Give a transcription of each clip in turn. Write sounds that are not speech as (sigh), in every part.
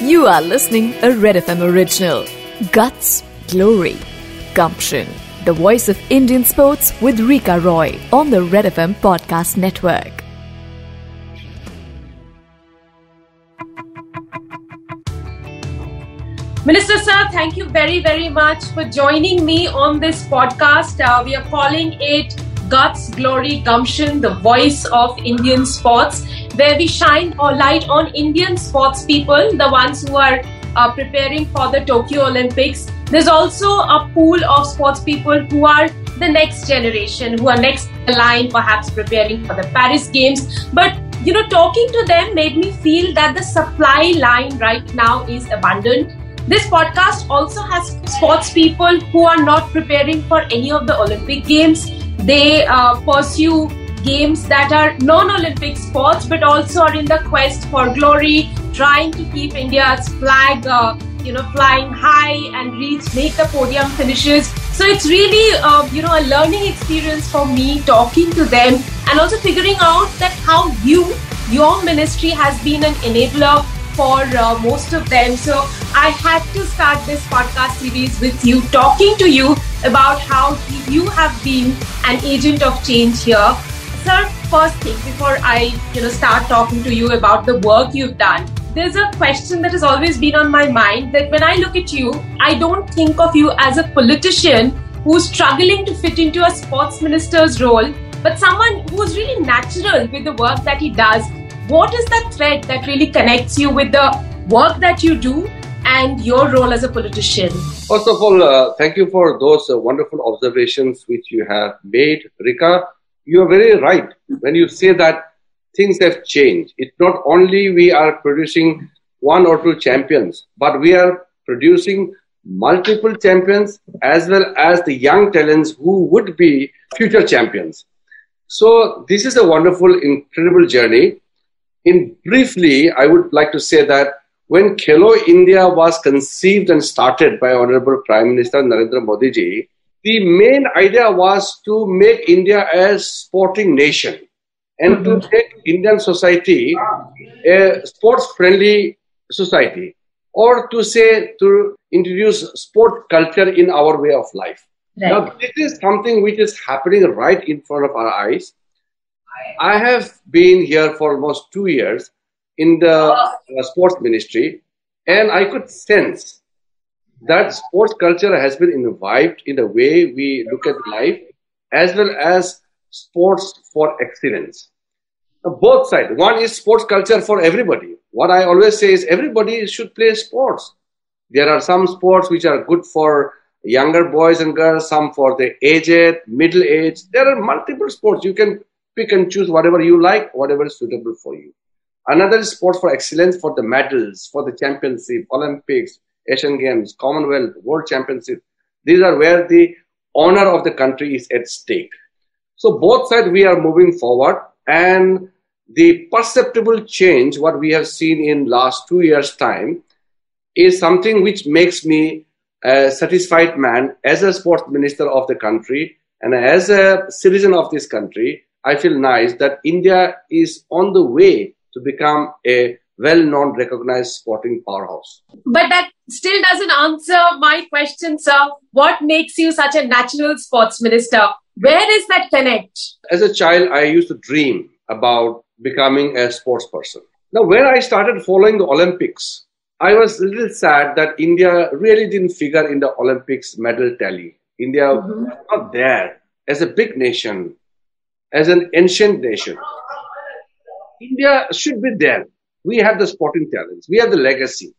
You are listening a Red FM original. Guts, Glory, Gumption. The voice of Indian sports with Rika Roy on the Red FM podcast network. Minister Sir, thank you very, very much for joining me on this podcast. Uh, we are calling it Guts, Glory, Gumption, the voice of Indian sports, where we shine a light on Indian sports people, the ones who are uh, preparing for the Tokyo Olympics. There's also a pool of sports people who are the next generation, who are next line, perhaps preparing for the Paris Games. But you know, talking to them made me feel that the supply line right now is abundant this podcast also has sports people who are not preparing for any of the Olympic Games. They uh, pursue games that are non-Olympic sports, but also are in the quest for glory, trying to keep India's flag, uh, you know, flying high and reach, make the podium finishes. So it's really, uh, you know, a learning experience for me talking to them and also figuring out that how you, your ministry has been an enabler for uh, most of them. So I had to start this podcast series with you, talking to you about how you have been an agent of change here. Sir, first thing before I you know start talking to you about the work you've done, there's a question that has always been on my mind that when I look at you, I don't think of you as a politician who's struggling to fit into a sports minister's role, but someone who's really natural with the work that he does what is that thread that really connects you with the work that you do and your role as a politician? First of all, uh, thank you for those uh, wonderful observations which you have made, Rika. You are very right when you say that things have changed. It's not only we are producing one or two champions, but we are producing multiple champions as well as the young talents who would be future champions. So this is a wonderful, incredible journey. In briefly, I would like to say that when Khelo India was conceived and started by Honorable Prime Minister Narendra Modi ji, the main idea was to make India a sporting nation and mm-hmm. to make Indian society a sports friendly society or to say to introduce sport culture in our way of life. Right. Now, this is something which is happening right in front of our eyes. I have been here for almost two years in the uh, sports ministry, and I could sense that sports culture has been imbibed in the way we look at life, as well as sports for excellence. Now, both sides. One is sports culture for everybody. What I always say is everybody should play sports. There are some sports which are good for younger boys and girls, some for the aged, middle aged. There are multiple sports. You can pick and choose whatever you like, whatever is suitable for you. Another sport for excellence for the medals, for the championship, Olympics, Asian Games, Commonwealth, World Championship. These are where the honor of the country is at stake. So both sides we are moving forward and the perceptible change what we have seen in last two years time is something which makes me a satisfied man as a sports minister of the country and as a citizen of this country I feel nice that India is on the way to become a well-known, recognized sporting powerhouse. But that still doesn't answer my question, sir. What makes you such a natural sports minister? Where is that connect? As a child, I used to dream about becoming a sports person. Now, when I started following the Olympics, I was a little sad that India really didn't figure in the Olympics medal tally. India mm-hmm. was not there as a big nation as an ancient nation. India should be there. We have the sporting talents. We have the legacy.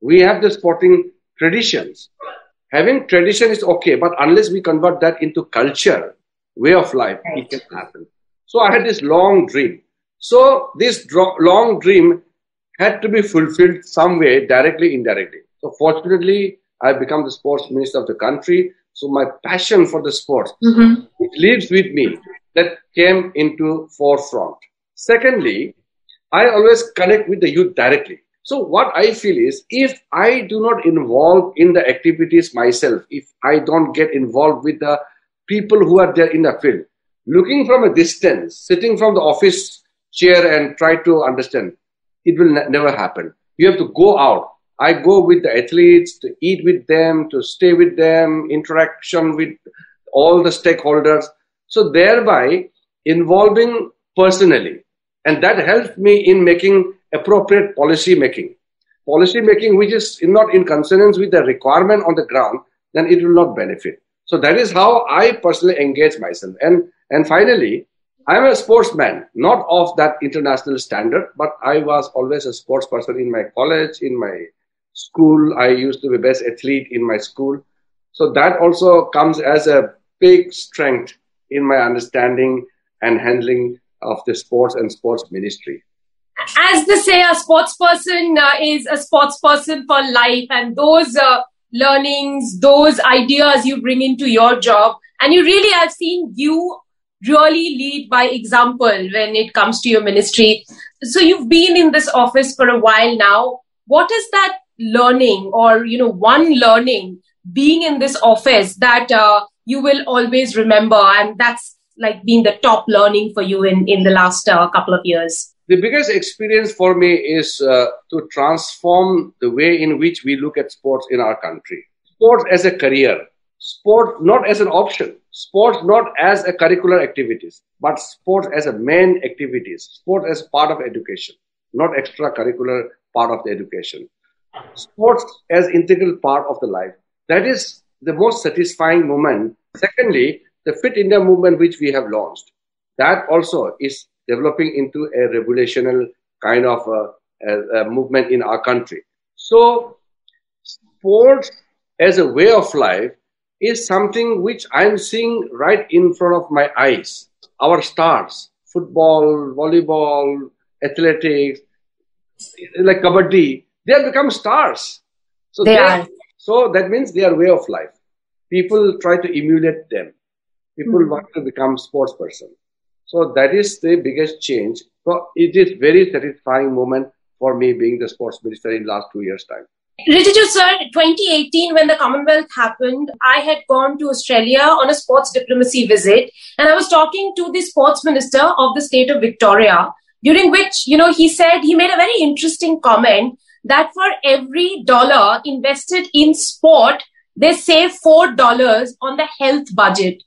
We have the sporting traditions. Having tradition is okay, but unless we convert that into culture, way of life, right. it can happen. So I had this long dream. So this dro- long dream had to be fulfilled some way, directly, indirectly. So fortunately, I become the sports minister of the country. So my passion for the sports, mm-hmm. it lives with me that came into forefront. Secondly, I always connect with the youth directly. So what I feel is if I do not involve in the activities myself, if I don't get involved with the people who are there in the field, looking from a distance, sitting from the office chair and try to understand, it will ne- never happen. You have to go out. I go with the athletes to eat with them, to stay with them, interaction with all the stakeholders. So thereby involving personally. And that helps me in making appropriate policy making. Policy making which is not in consonance with the requirement on the ground, then it will not benefit. So that is how I personally engage myself. And and finally, I'm a sportsman, not of that international standard, but I was always a sports person in my college, in my school. I used to be best athlete in my school. So that also comes as a big strength in my understanding and handling of the sports and sports ministry. As they say, a sports person uh, is a sports person for life, and those uh, learnings, those ideas you bring into your job, and you really, I've seen you really lead by example when it comes to your ministry. So you've been in this office for a while now. What is that learning or, you know, one learning being in this office that uh, you will always remember and that's like been the top learning for you in, in the last uh, couple of years? The biggest experience for me is uh, to transform the way in which we look at sports in our country. Sports as a career, sport not as an option, sports not as a curricular activities, but sports as a main activities, sport as part of education, not extracurricular part of the education. Sports as integral part of the life. That is the most satisfying moment. Secondly, the Fit India movement which we have launched, that also is developing into a revolutionary kind of a, a, a movement in our country. So, sports as a way of life is something which I'm seeing right in front of my eyes. Our stars, football, volleyball, athletics, like kabaddi, they have become stars. So they, they are. So that means they are way of life. People try to emulate them. People mm-hmm. want to become sports person. So that is the biggest change. So it is very satisfying moment for me being the sports minister in last two years time. Rijiju sir, 2018 when the Commonwealth happened, I had gone to Australia on a sports diplomacy visit and I was talking to the sports minister of the state of Victoria, during which, you know, he said, he made a very interesting comment that for every dollar invested in sport, they save $4 on the health budget.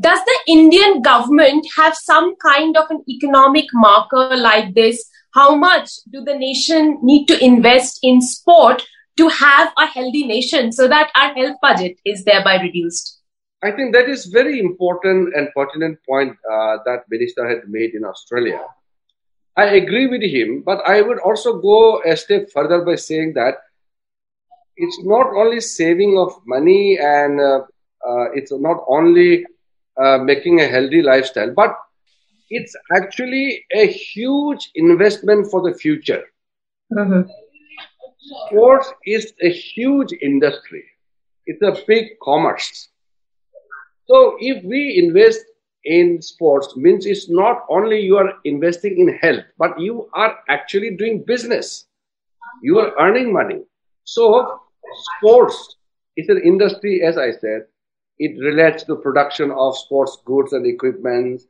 Does the Indian government have some kind of an economic marker like this? How much do the nation need to invest in sport to have a healthy nation so that our health budget is thereby reduced? I think that is very important and pertinent point uh, that Minister had made in Australia. I agree with him, but I would also go a step further by saying that it's not only saving of money and uh, uh, it's not only uh, making a healthy lifestyle, but it's actually a huge investment for the future. Mm-hmm sports is a huge industry. It's a big commerce. So if we invest in sports means it's not only you are investing in health, but you are actually doing business. You are earning money. So sports is an industry, as I said. It relates to production of sports goods and equipment.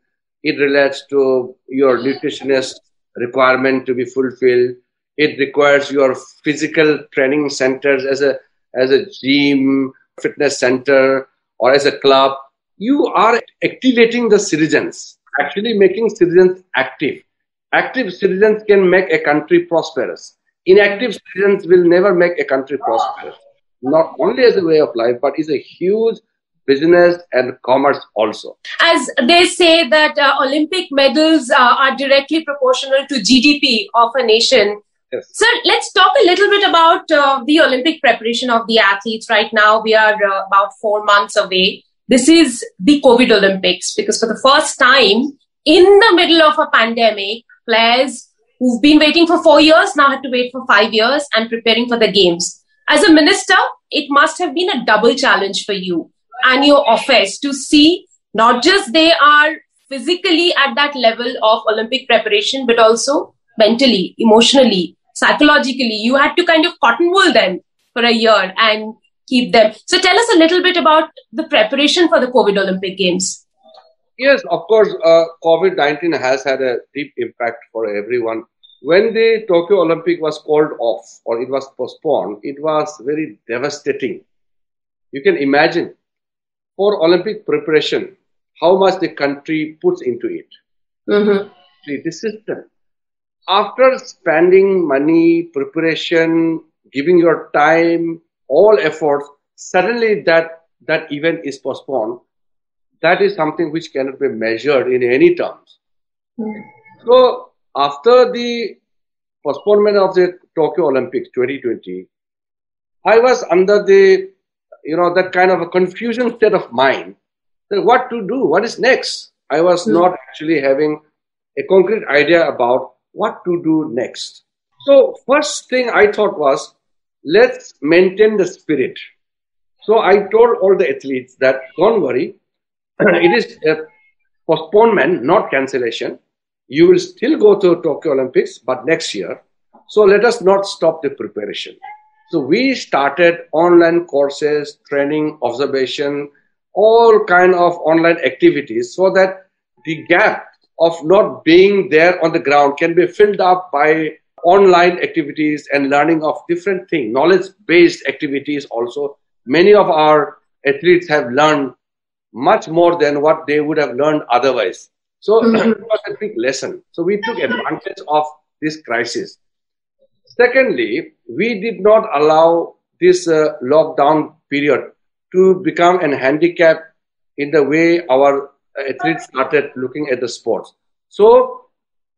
It relates to your nutritionist requirement to be fulfilled it requires your physical training centers as a as a gym, fitness center, or as a club. You are activating the citizens, actually making citizens active. Active citizens can make a country prosperous. Inactive citizens will never make a country prosperous. Not only as a way of life, but is a huge business and commerce also. As they say that uh, Olympic medals uh, are directly proportional to GDP of a nation, Yes. Sir, let's talk a little bit about uh, the Olympic preparation of the athletes. Right now, we are uh, about four months away. This is the COVID Olympics because for the first time in the middle of a pandemic, players who've been waiting for four years now had to wait for five years and preparing for the games. As a minister, it must have been a double challenge for you and your office to see not just they are physically at that level of Olympic preparation, but also mentally, emotionally, psychologically, you had to kind of cotton wool them for a year and keep them. So tell us a little bit about the preparation for the COVID Olympic Games. Yes, of course, uh, COVID 19 has had a deep impact for everyone when the Tokyo Olympic was called off or it was postponed, it was very devastating. You can imagine for Olympic preparation how much the country puts into it. Mm-hmm. The system. After spending money, preparation, giving your time, all efforts, suddenly that that event is postponed. That is something which cannot be measured in any terms. Mm. So after the postponement of the Tokyo Olympics 2020, I was under the you know that kind of a confusion state of mind. That what to do? What is next? I was Mm. not actually having a concrete idea about what to do next. So first thing I thought was let's maintain the spirit. So I told all the athletes that don't worry, (clears throat) it is a postponement, not cancellation. You will still go to Tokyo Olympics, but next year. So let us not stop the preparation. So we started online courses, training, observation, all kind of online activities so that the gap of not being there on the ground can be filled up by online activities and learning of different things, knowledge based activities also. Many of our athletes have learned much more than what they would have learned otherwise. So mm-hmm. it was a big lesson. So we took advantage of this crisis. Secondly, we did not allow this uh, lockdown period to become an handicap in the way our athletes started looking at the sports. So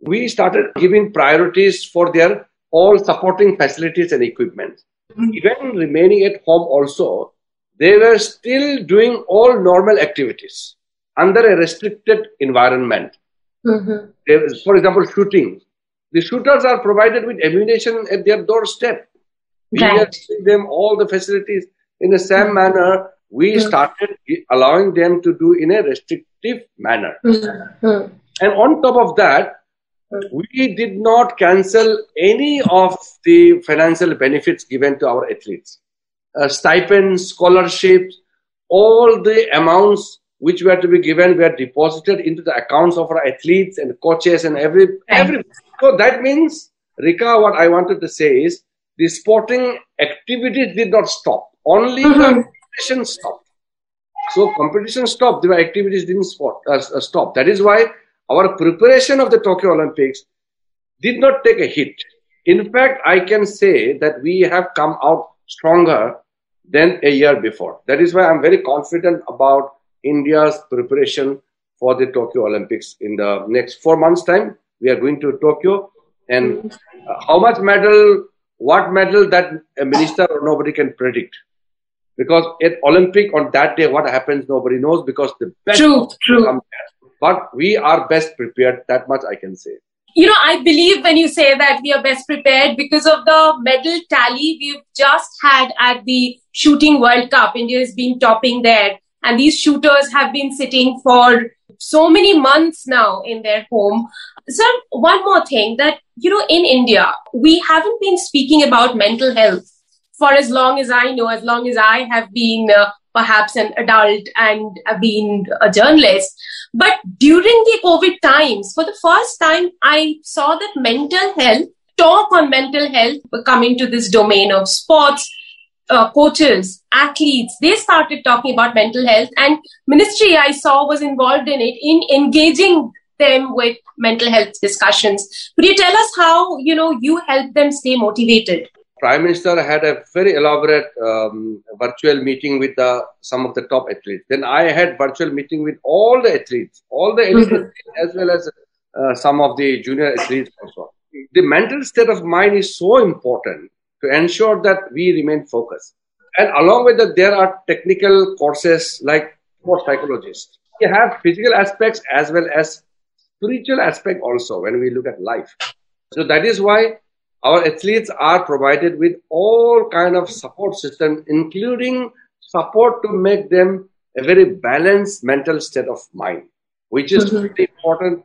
we started giving priorities for their all supporting facilities and equipment. Even remaining at home also, they were still doing all normal activities under a restricted environment. Mm-hmm. They- for example, shooting. The shooters are provided with ammunition at their doorstep. We Right. are giving them all the facilities in the same manner. We Mm. started allowing them to do in a restrictive manner. Mm-hmm. And on top of that, we did not cancel any of the financial benefits given to our athletes. Uh, stipends, scholarships, all the amounts which were to be given were deposited into the accounts of our athletes and coaches and every every. So that means, Rika, what I wanted to say is the sporting activities did not stop. Only Mhm. the competition stopped. So competition stopped. The activities didn't spot, uh, uh, stop. That is why our preparation of the Tokyo Olympics did not take a hit. In fact, I can say that we have come out stronger than a year before. That is why I'm very confident about India's preparation for the Tokyo Olympics in the next four months' time. We are going to Tokyo, and uh, how much medal, what medal that a minister or nobody can predict. Because at Olympic on that day, what happens, nobody knows because the best True, true. come there. But we are best prepared. That much I can say. You know, I believe when you say that we are best prepared because of the medal tally we've just had at the Shooting World Cup. India has been topping there. And these shooters have been sitting for so many months now in their home. Sir, one more thing that, you know, in India, we haven't been speaking about mental health for as long as I know, as long as I have been uh, perhaps an adult and have been a journalist. But during the COVID times, for the first time, I saw that mental health, talk on mental health coming to this domain of sports, uh, coaches, athletes, they started talking about mental health and ministry I saw was involved in it in engaging them with mental health discussions. Could you tell us how, you know, you help them stay motivated? Prime Minister had a very elaborate um, virtual meeting with the, some of the top athletes. Then I had virtual meeting with all the athletes, all the elite Mhm. athletes, as well as uh, some of the junior athletes also. The mental state of mind is so important to ensure that we remain focused. And along with that, there are technical courses like for psychologists. We have physical aspects as well as spiritual aspect also when we look at life. So that is why our athletes are provided with all kind of support system, including support to make them a very balanced mental state of mind, which is Mhm. very important.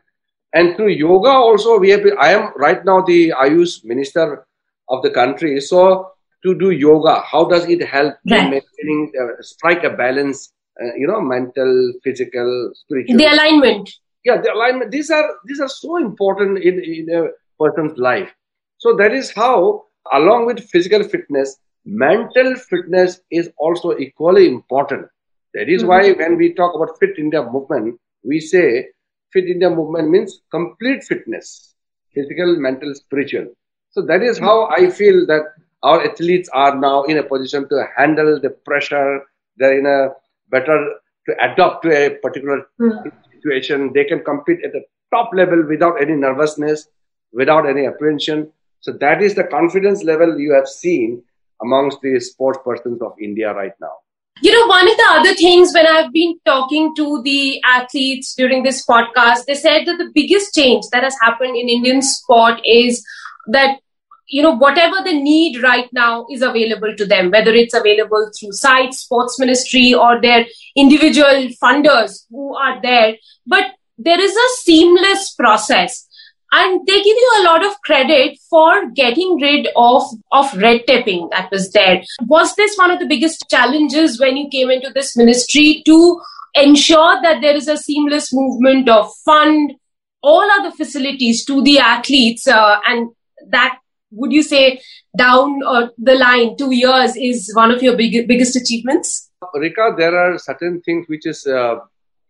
And through yoga also, we have. Been, I am right now the Ayush minister of the country. So to do yoga, how does it help in Right. maintaining uh, strike a balance? Uh, you know, mental, physical, spiritual The alignment. Yeah the alignment these are these are so important in in a person's life. So that is how, along with physical fitness, mental fitness is also equally important. That is mm-hmm. why when we talk about Fit India movement, we say Fit India movement means complete fitness, physical, mental, spiritual. So that is how I feel that our athletes are now in a position to handle the pressure. They're in a better to adapt to a particular mm. Situation. They can compete at the top level without any nervousness, without any apprehension. So that is the confidence level you have seen amongst the sports persons of India right now. You know, one of the other things when I've been talking to the athletes during this podcast, they said that the biggest change that has happened in Indian sport is that you know whatever the need right now is available to them whether it's available through sites sports ministry or their individual funders who are there. But there is a seamless process. And they give you a lot of credit for getting rid of of red taping that was there. Was this one of the biggest challenges when you came into this ministry to ensure that there is a seamless movement of fund all other facilities to the athletes uh, and that would you say down uh, the line two years is one of your big, biggest achievements? Rika there are certain things which is uh,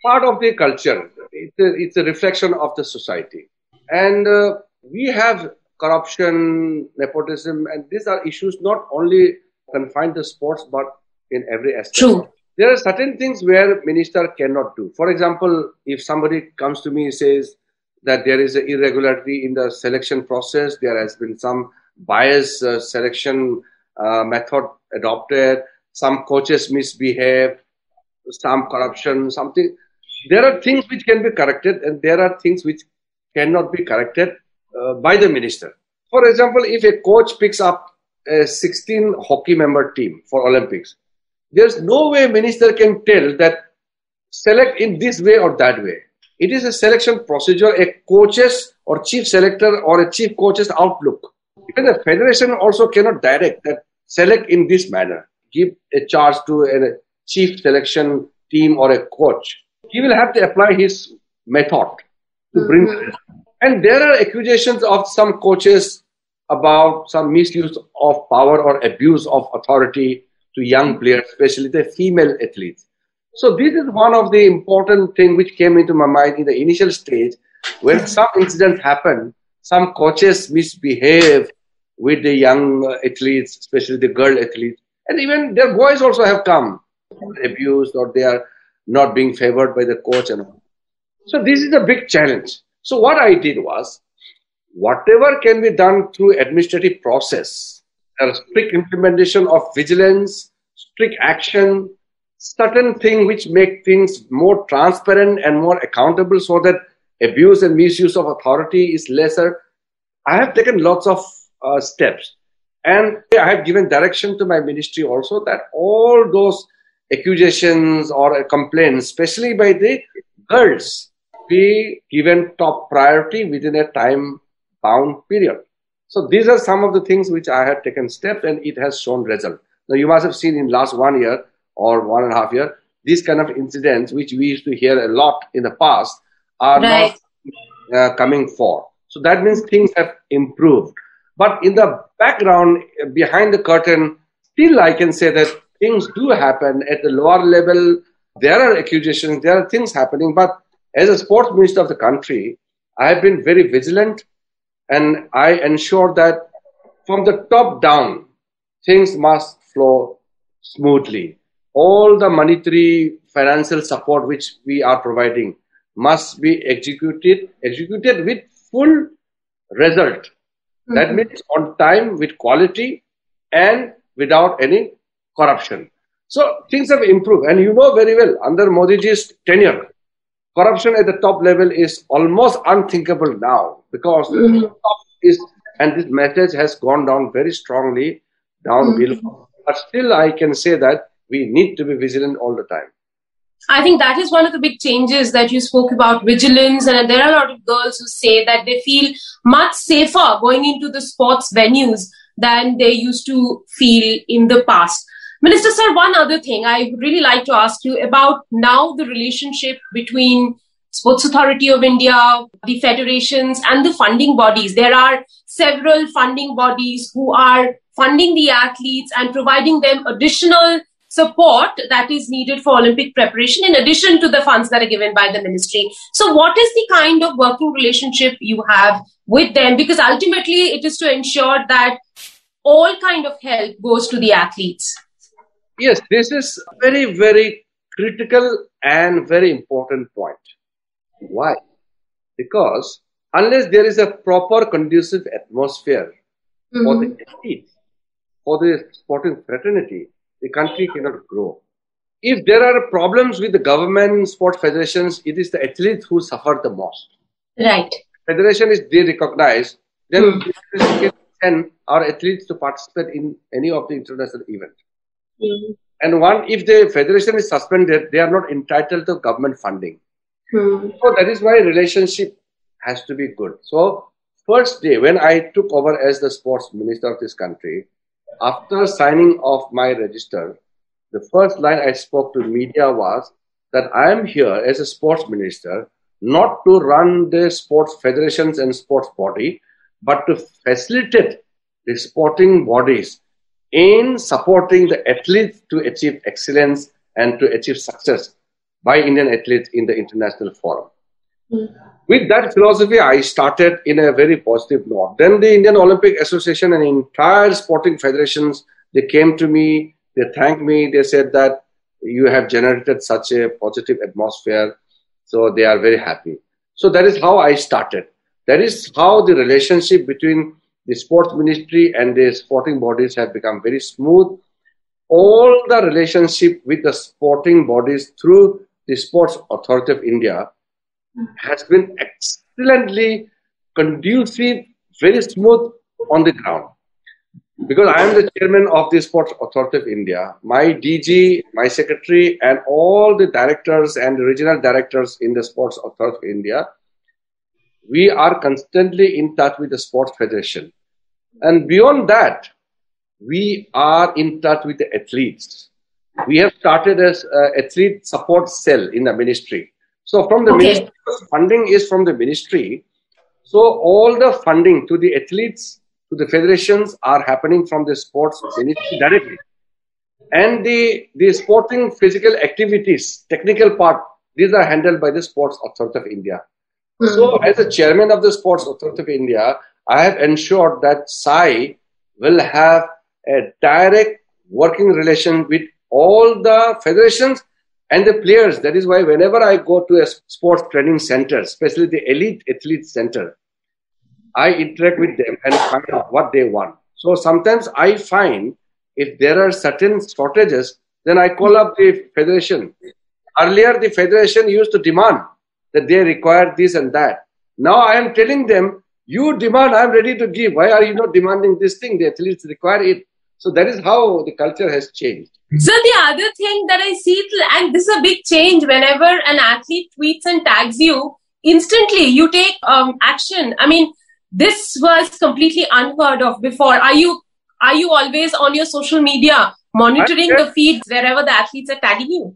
part of the culture. It's a, it's a reflection of the society. And uh, we have corruption nepotism and these are issues not only confined to sports but in every aspect. True. there are certain things where minister cannot do. For example if somebody comes to me and says that there is an irregularity in the selection process. There has been some bias uh, selection uh, method adopted. Some coaches misbehave, some corruption, something. There are things which can be corrected, and there are things which cannot be corrected uh, by the minister. For example, if a coach picks up a 16 hockey member team for Olympics, there's no way minister can tell that select in this way or that way it is a selection procedure, a coach's or chief selector or a chief coach's outlook. Even the federation also cannot direct that select in this manner, give a charge to a chief selection team or a coach. He will have to apply his method to bring mm-hmm. And there are accusations of some coaches about some misuse of power or abuse of authority to young players, especially the female athletes. So this is one of the important thing which came into my mind in the initial stage when some incidents happened, some coaches misbehave with the young athletes, especially the girl athletes, and even their boys also have come abused or they are not being favored by the coach and all. So this is a big challenge. So what I did was, whatever can be done through administrative process, strict implementation of vigilance, strict action, certain things which make things more transparent and more accountable so that abuse and misuse of authority is lesser. I have taken lots of uh, steps. And I have given direction to my ministry also that all those accusations or complaints, especially by the girls, be given top priority within a time bound period. So these are some of the things which I have taken steps and it has shown result. Now you must have seen in last one year, or one and a half year, these kind of incidents, which we used to hear a lot in the past, are right. not uh, coming for. So that means things have improved. But in the background, behind the curtain, still I can say that things do happen at the lower level. There are accusations, there are things happening. But as a sports minister of the country, I have been very vigilant and I ensure that from the top down, things must flow smoothly all the monetary financial support which we are providing must be executed executed with full result mm-hmm. that means on time with quality and without any corruption so things have improved and you know very well under modi's tenure corruption at the top level is almost unthinkable now because mm-hmm. is and this message has gone down very strongly down mm-hmm. below but still i can say that we need to be vigilant all the time. I think that is one of the big changes that you spoke about vigilance. And there are a lot of girls who say that they feel much safer going into the sports venues than they used to feel in the past. Minister Sir, one other thing I would really like to ask you about now the relationship between Sports Authority of India, the federations, and the funding bodies. There are several funding bodies who are funding the athletes and providing them additional support that is needed for Olympic preparation in addition to the funds that are given by the ministry. So, what is the kind of working relationship you have with them? Because ultimately, it is to ensure that all kind of help goes to the athletes. Yes, this is very, very critical and very important point. Why? Because unless there is a proper conducive atmosphere mm-hmm. for the athletes, for the sporting fraternity, the country cannot grow. If there are problems with the government, sport federations, it is the athletes who suffer the most. Right. Federation is they recognize, then mm. can send our athletes to participate in any of the international events. Mm. And one, if the federation is suspended, they are not entitled to government funding. Hmm. So that is why relationship has to be good. So first day when I took over as the sports minister of this country, after signing off my register, the first line I spoke to media was that I am here as a sports minister not to run the sports federations and sports body, but to facilitate the sporting bodies in supporting the athletes to achieve excellence and to achieve success by Indian athletes in the international forum. With that philosophy, I started in a very positive note. Then the Indian Olympic Association and entire sporting federations, they came to me, they thanked me, they said that you have generated such a positive atmosphere. So they are very happy. So that is how I started. That is how the relationship between the sports ministry and the sporting bodies have become very smooth. All the relationship with the sporting bodies through the Sports Authority of India has been excellently conducive, very smooth on the ground. Because I am the chairman of the Sports Authority of India, my DG, my secretary, and all the directors and regional directors in the Sports Authority of India, we are constantly in touch with the Sports Federation. And beyond that, we are in touch with the athletes we have started as uh, athlete support cell in the ministry. So from the okay. ministry, funding is from the ministry. So all the funding to the athletes, to the federations are happening from the sports ministry directly. And the, the sporting physical activities, technical part, these are handled by the Sports Authority of India. Mm-hmm. So as a chairman of the Sports Authority of India, I have ensured that SAI will have a direct working relation with all the federations and the players. That is why whenever I go to a sports training center, especially the elite athlete center, I interact with them and find out what they want. So sometimes I find if there are certain shortages, then I call up the federation. Earlier, the federation used to demand that they require this and that. Now I am telling them, you demand, I am ready to give. Why are you not demanding this thing? The athletes require it. So that is how the culture has changed. So the other thing that I see, and this is a big change, whenever an athlete tweets and tags you, instantly you take um, action. I mean, this was completely unheard of before. Are you are you always on your social media monitoring the feeds wherever the athletes are tagging you?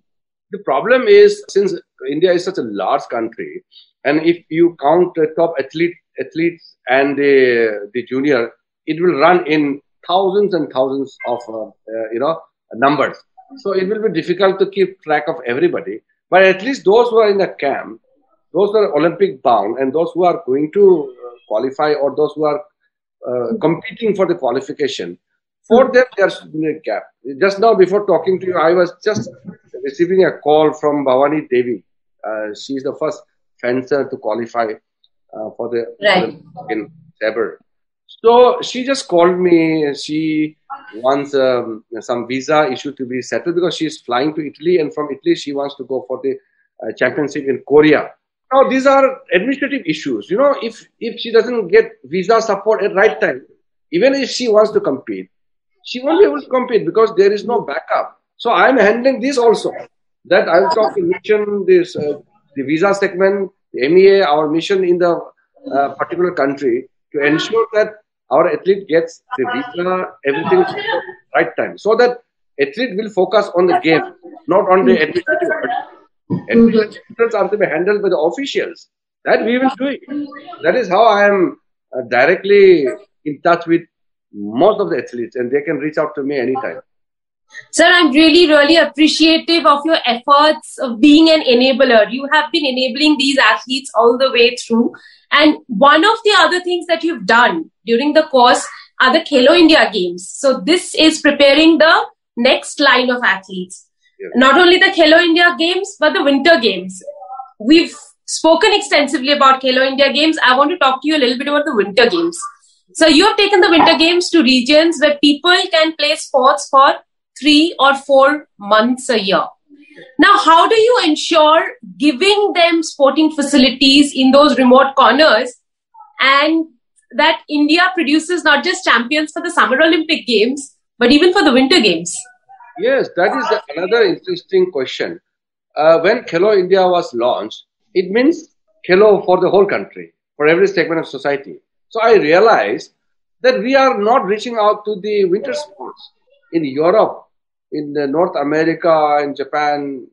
The problem is since India is such a large country, and if you count the top athlete athletes and the the junior, it will run in thousands and thousands of uh, uh, you know numbers. So it will be difficult to keep track of everybody. But at least those who are in the camp, those who are Olympic bound, and those who are going to uh, qualify or those who are uh, competing for the qualification, for them there's should a gap. Just now, before talking to you, I was just receiving a call from Bhavani Devi. Uh, she is the first fencer to qualify uh, for the right. In Sabre. So she just called me. She wants um, some visa issue to be settled because she's flying to Italy, and from Italy she wants to go for the uh, championship in Korea. Now these are administrative issues. You know, if if she doesn't get visa support at right time, even if she wants to compete, she won't be able to compete because there is no backup. So I'm handling this also. That I'll talk to mission this uh, the visa segment, the MEA, our mission in the uh, particular country to ensure that our athlete gets the visa, everything right time, so that athlete will focus on the game, not on the administrative. mm-hmm. are to be handled by the officials. That we will do it. That is how I am uh, directly in touch with most of the athletes, and they can reach out to me anytime. Sir, I'm really, really appreciative of your efforts of being an enabler. You have been enabling these athletes all the way through. And one of the other things that you've done during the course are the Khelo India Games. So this is preparing the next line of athletes. Yeah. Not only the Khelo India Games, but the Winter Games. We've spoken extensively about Khelo India Games. I want to talk to you a little bit about the Winter Games. So you have taken the Winter Games to regions where people can play sports for three or four months a year. Now, how do you ensure giving them sporting facilities in those remote corners and that India produces not just champions for the Summer Olympic Games, but even for the Winter Games? Yes, that is another interesting question. Uh, when Khelo India was launched, it means Khelo for the whole country, for every segment of society. So I realized that we are not reaching out to the winter sports. In Europe, in North America, in Japan,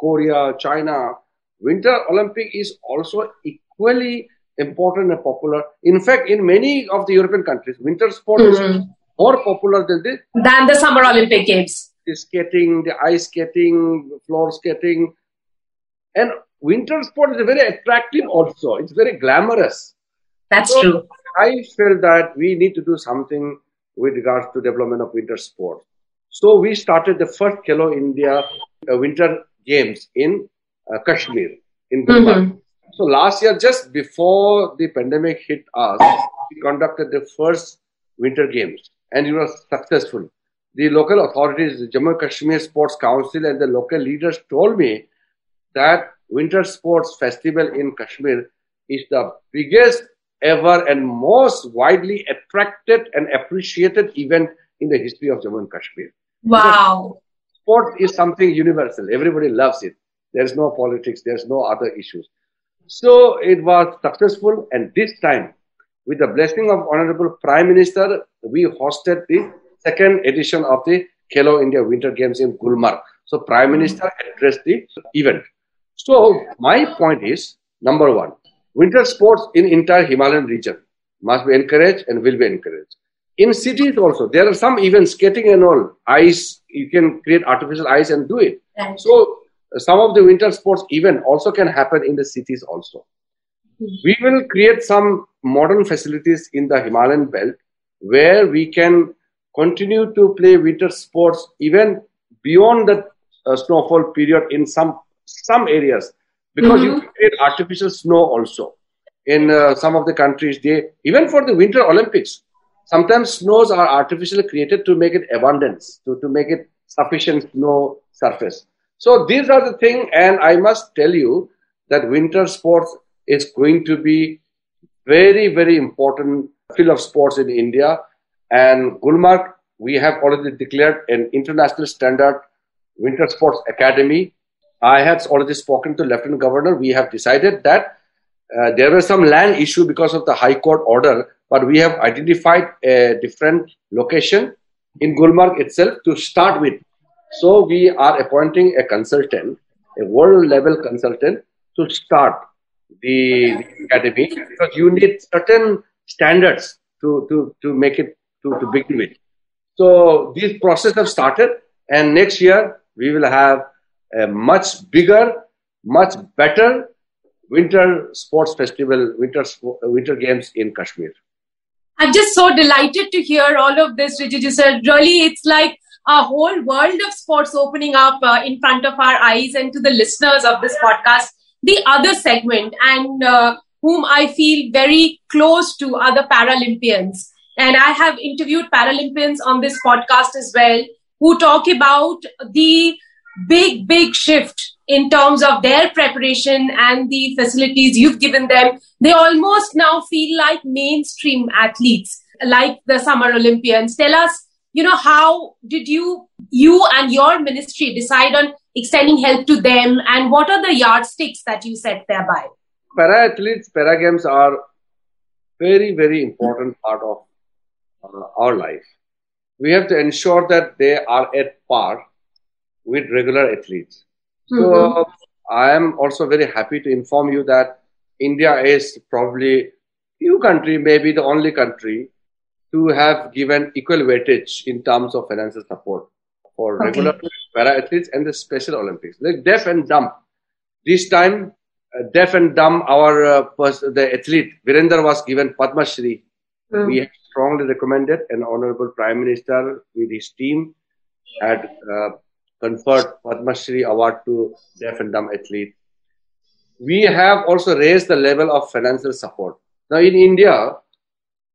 Korea, China, Winter Olympic is also equally important and popular. In fact, in many of the European countries, winter sport mm-hmm. is more popular than the than the Summer Olympic Games. The skating, the ice skating, floor skating, and winter sport is very attractive. Also, it's very glamorous. That's so true. I feel that we need to do something with regards to development of winter sport. So we started the first Khelo India uh, Winter Games in uh, Kashmir, in Gulmarg. Mm-hmm. So last year, just before the pandemic hit us, we conducted the first Winter Games, and it was successful. The local authorities, the Jammu Kashmir Sports Council, and the local leaders told me that Winter Sports Festival in Kashmir is the biggest ever and most widely attracted and appreciated event in the history of Jammu and Kashmir. Wow. Sport is something universal. Everybody loves it. There's no politics. There's no other issues. So it was successful. And this time, with the blessing of Honorable Prime Minister, we hosted the second edition of the Khelo India Winter Games in Gulmarg. So Prime hmm. Minister addressed the event. So my point is, number one, winter sports in entire Himalayan region must be encouraged and will be encouraged in cities also there are some even skating and all ice you can create artificial ice and do it right. so some of the winter sports even also can happen in the cities also mm-hmm. we will create some modern facilities in the himalayan belt where we can continue to play winter sports even beyond the uh, snowfall period in some some areas because mm-hmm. you create artificial snow also in uh, some of the countries they even for the winter olympics sometimes snows are artificially created to make it abundance, to, to make it sufficient snow surface. So these are the thing, and I must tell you that winter sports is going to be very, very important field of sports in India. And Gulmarg, we have already declared an international standard winter sports academy. I have already spoken to Lieutenant Governor. We have decided that uh, there was some land issue because of the High Court order but we have identified a different location in Gulmarg itself to start with. So we are appointing a consultant, a world level consultant to start the, the academy because you need certain standards to, to, to make it to, to begin with. So this process have started and next year we will have a much bigger, much better winter sports festival, winter, winter games in Kashmir. I'm just so delighted to hear all of this, Rijiju sir. Really, it's like a whole world of sports opening up uh, in front of our eyes and to the listeners of this podcast. The other segment, and uh, whom I feel very close to, are the Paralympians. And I have interviewed Paralympians on this podcast as well, who talk about the big, big shift in terms of their preparation and the facilities you've given them. They almost now feel like mainstream athletes, like the Summer Olympians. Tell us, you know, how did you, you and your ministry decide on extending help to them and what are the yardsticks that you set thereby? Para athletes, para games are very, very important part of uh, our life. We have to ensure that they are at par with regular athletes. So mm-hmm. I am also very happy to inform you that India is probably few country, maybe the only country to have given equal weightage in terms of financial support for okay. regular para athletes and the Special Olympics. Like deaf and dumb. This time, uh, deaf and dumb, our uh, pers- the athlete Virender was given Padma Shri. Mm. We strongly recommended, and Honorable Prime Minister with his team had uh, conferred Padma Shri award to deaf and dumb athletes. We have also raised the level of financial support. Now in India,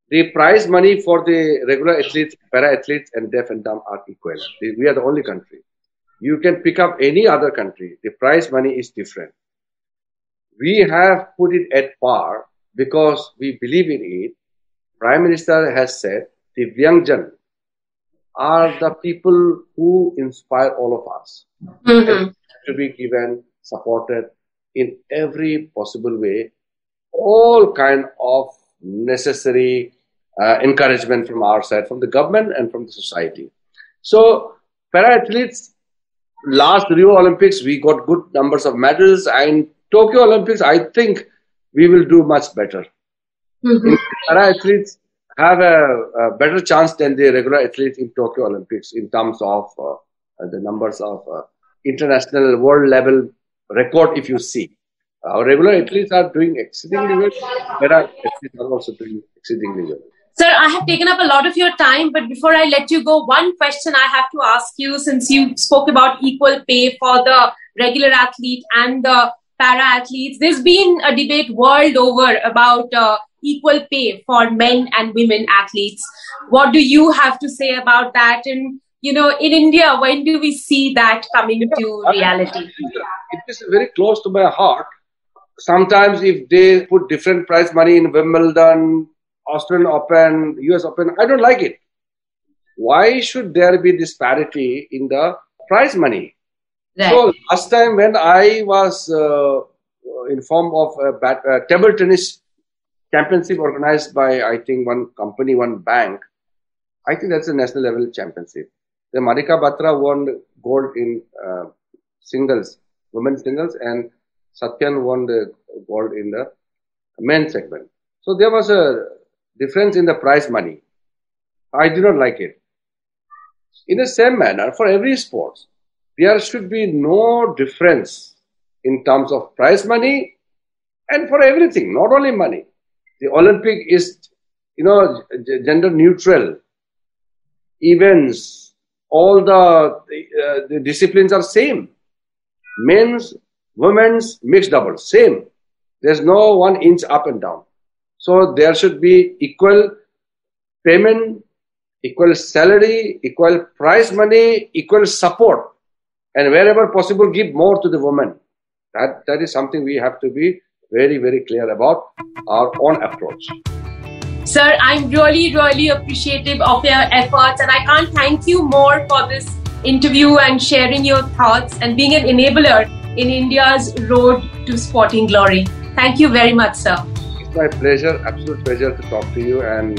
the prize money for the regular athletes, para athletes, and deaf and dumb are equal. We are the only country. You can pick up any other country. The prize money is different. We have put it at par because we believe in it. Prime Minister has said Divyangjan are the people who inspire all of us mm-hmm. to be given, supported in every possible way, all kind of necessary uh, encouragement from our side, from the government and from the society. So, para athletes, last Rio Olympics, we got good numbers of medals, and Tokyo Olympics, I think we will do much better. Mm-hmm. Para athletes have a, a, better chance than the regular athletes in Tokyo Olympics in terms of uh, the numbers of uh, international world level record. If you see, our regular athletes are doing exceedingly well. Para athletes are also doing exceedingly well. Sir, I have taken up a lot of your time, but before I let you go, one question I have to ask you since you spoke about equal pay for the regular athlete and the para athletes. There's been a debate world over about uh, equal pay for men and women athletes. What do you have to say about that? And, you know, in India, when do we see that coming to reality? It is very close to my heart. Sometimes, if they put different prize money in Wimbledon, Australian Open, US Open. I don't like it. Why should there be disparity in the prize money? Right. So last time when I was uh, form of a bat, uh, table tennis championship organized by I think one company, one bank. I think that's a national level championship. The Manika Batra won gold in uh, singles, women's singles, and Satyan won the gold in the men's segment. So there was a difference in the prize money. I do not like it. In the same manner, for every sport, there should be no difference in terms of prize money and for everything, not only money. The Olympic is, you know, gender neutral. Events, all the, uh, the disciplines are same. Men's, women's, mixed doubles, same. There's no one inch up and down. So there should be equal payment, equal salary, equal prize money, equal support, and wherever possible, give more to the woman. That that is something we have to be very very clear about our own approach. Sir, I'm really really appreciative of your efforts, and I can't thank you more for this interview and sharing your thoughts and being an enabler in India's road to sporting glory. Thank you very much, sir It's my pleasure, absolute pleasure to talk to you and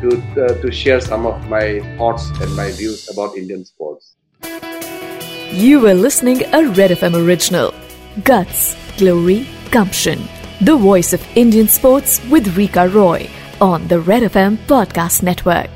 to, uh, to share some of my thoughts and my views about Indian sports. You were listening a Red FM original. Guts, Glory, Gumption. The voice of Indian sports with Rika Roy on the Red FM Podcast Network.